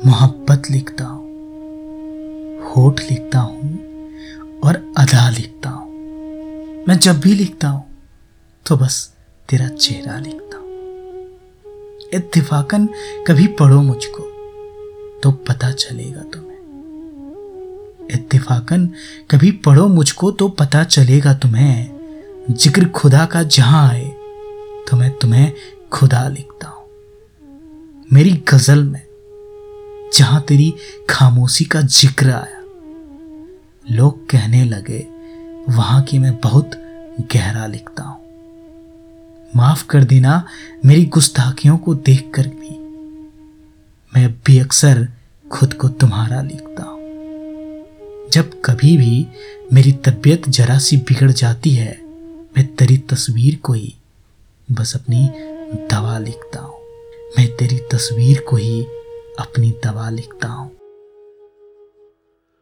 मोहब्बत लिखता हूँ, होठ लिखता हूँ और अदा लिखता हूँ। मैं जब भी लिखता हूँ तो बस तेरा चेहरा लिखता हूँ। इत्तेफाकन कभी पढ़ो मुझको तो पता चलेगा तुम्हें। इत्तेफाकन कभी पढ़ो मुझको तो पता चलेगा तुम्हें। ज़िक्र खुदा का जहाँ आए तो मैं तुम्हें खुदा लिखता हूँ। मेरी गज़ल में जहाँ तेरी खामोशी का ज़िक्र आया। लोग कहने लगे, वहाँ की मैं बहुत गहरा लिखता हूँ। माफ़ कर देना, मेरी गुस्ताखियों को देखकर भी। मैं अब भी अक्सर खुद को तुम्हारा लिखता हूँ। जब कभी भी मेरी तबीयत जरा सी बिगड़ जाती है, मैं तेरी तस्वीर को ही बस अपनी दवा लिखता हूँ। मैं तेरी तस्वीर को ही अपनी दवा लिखता हूँ।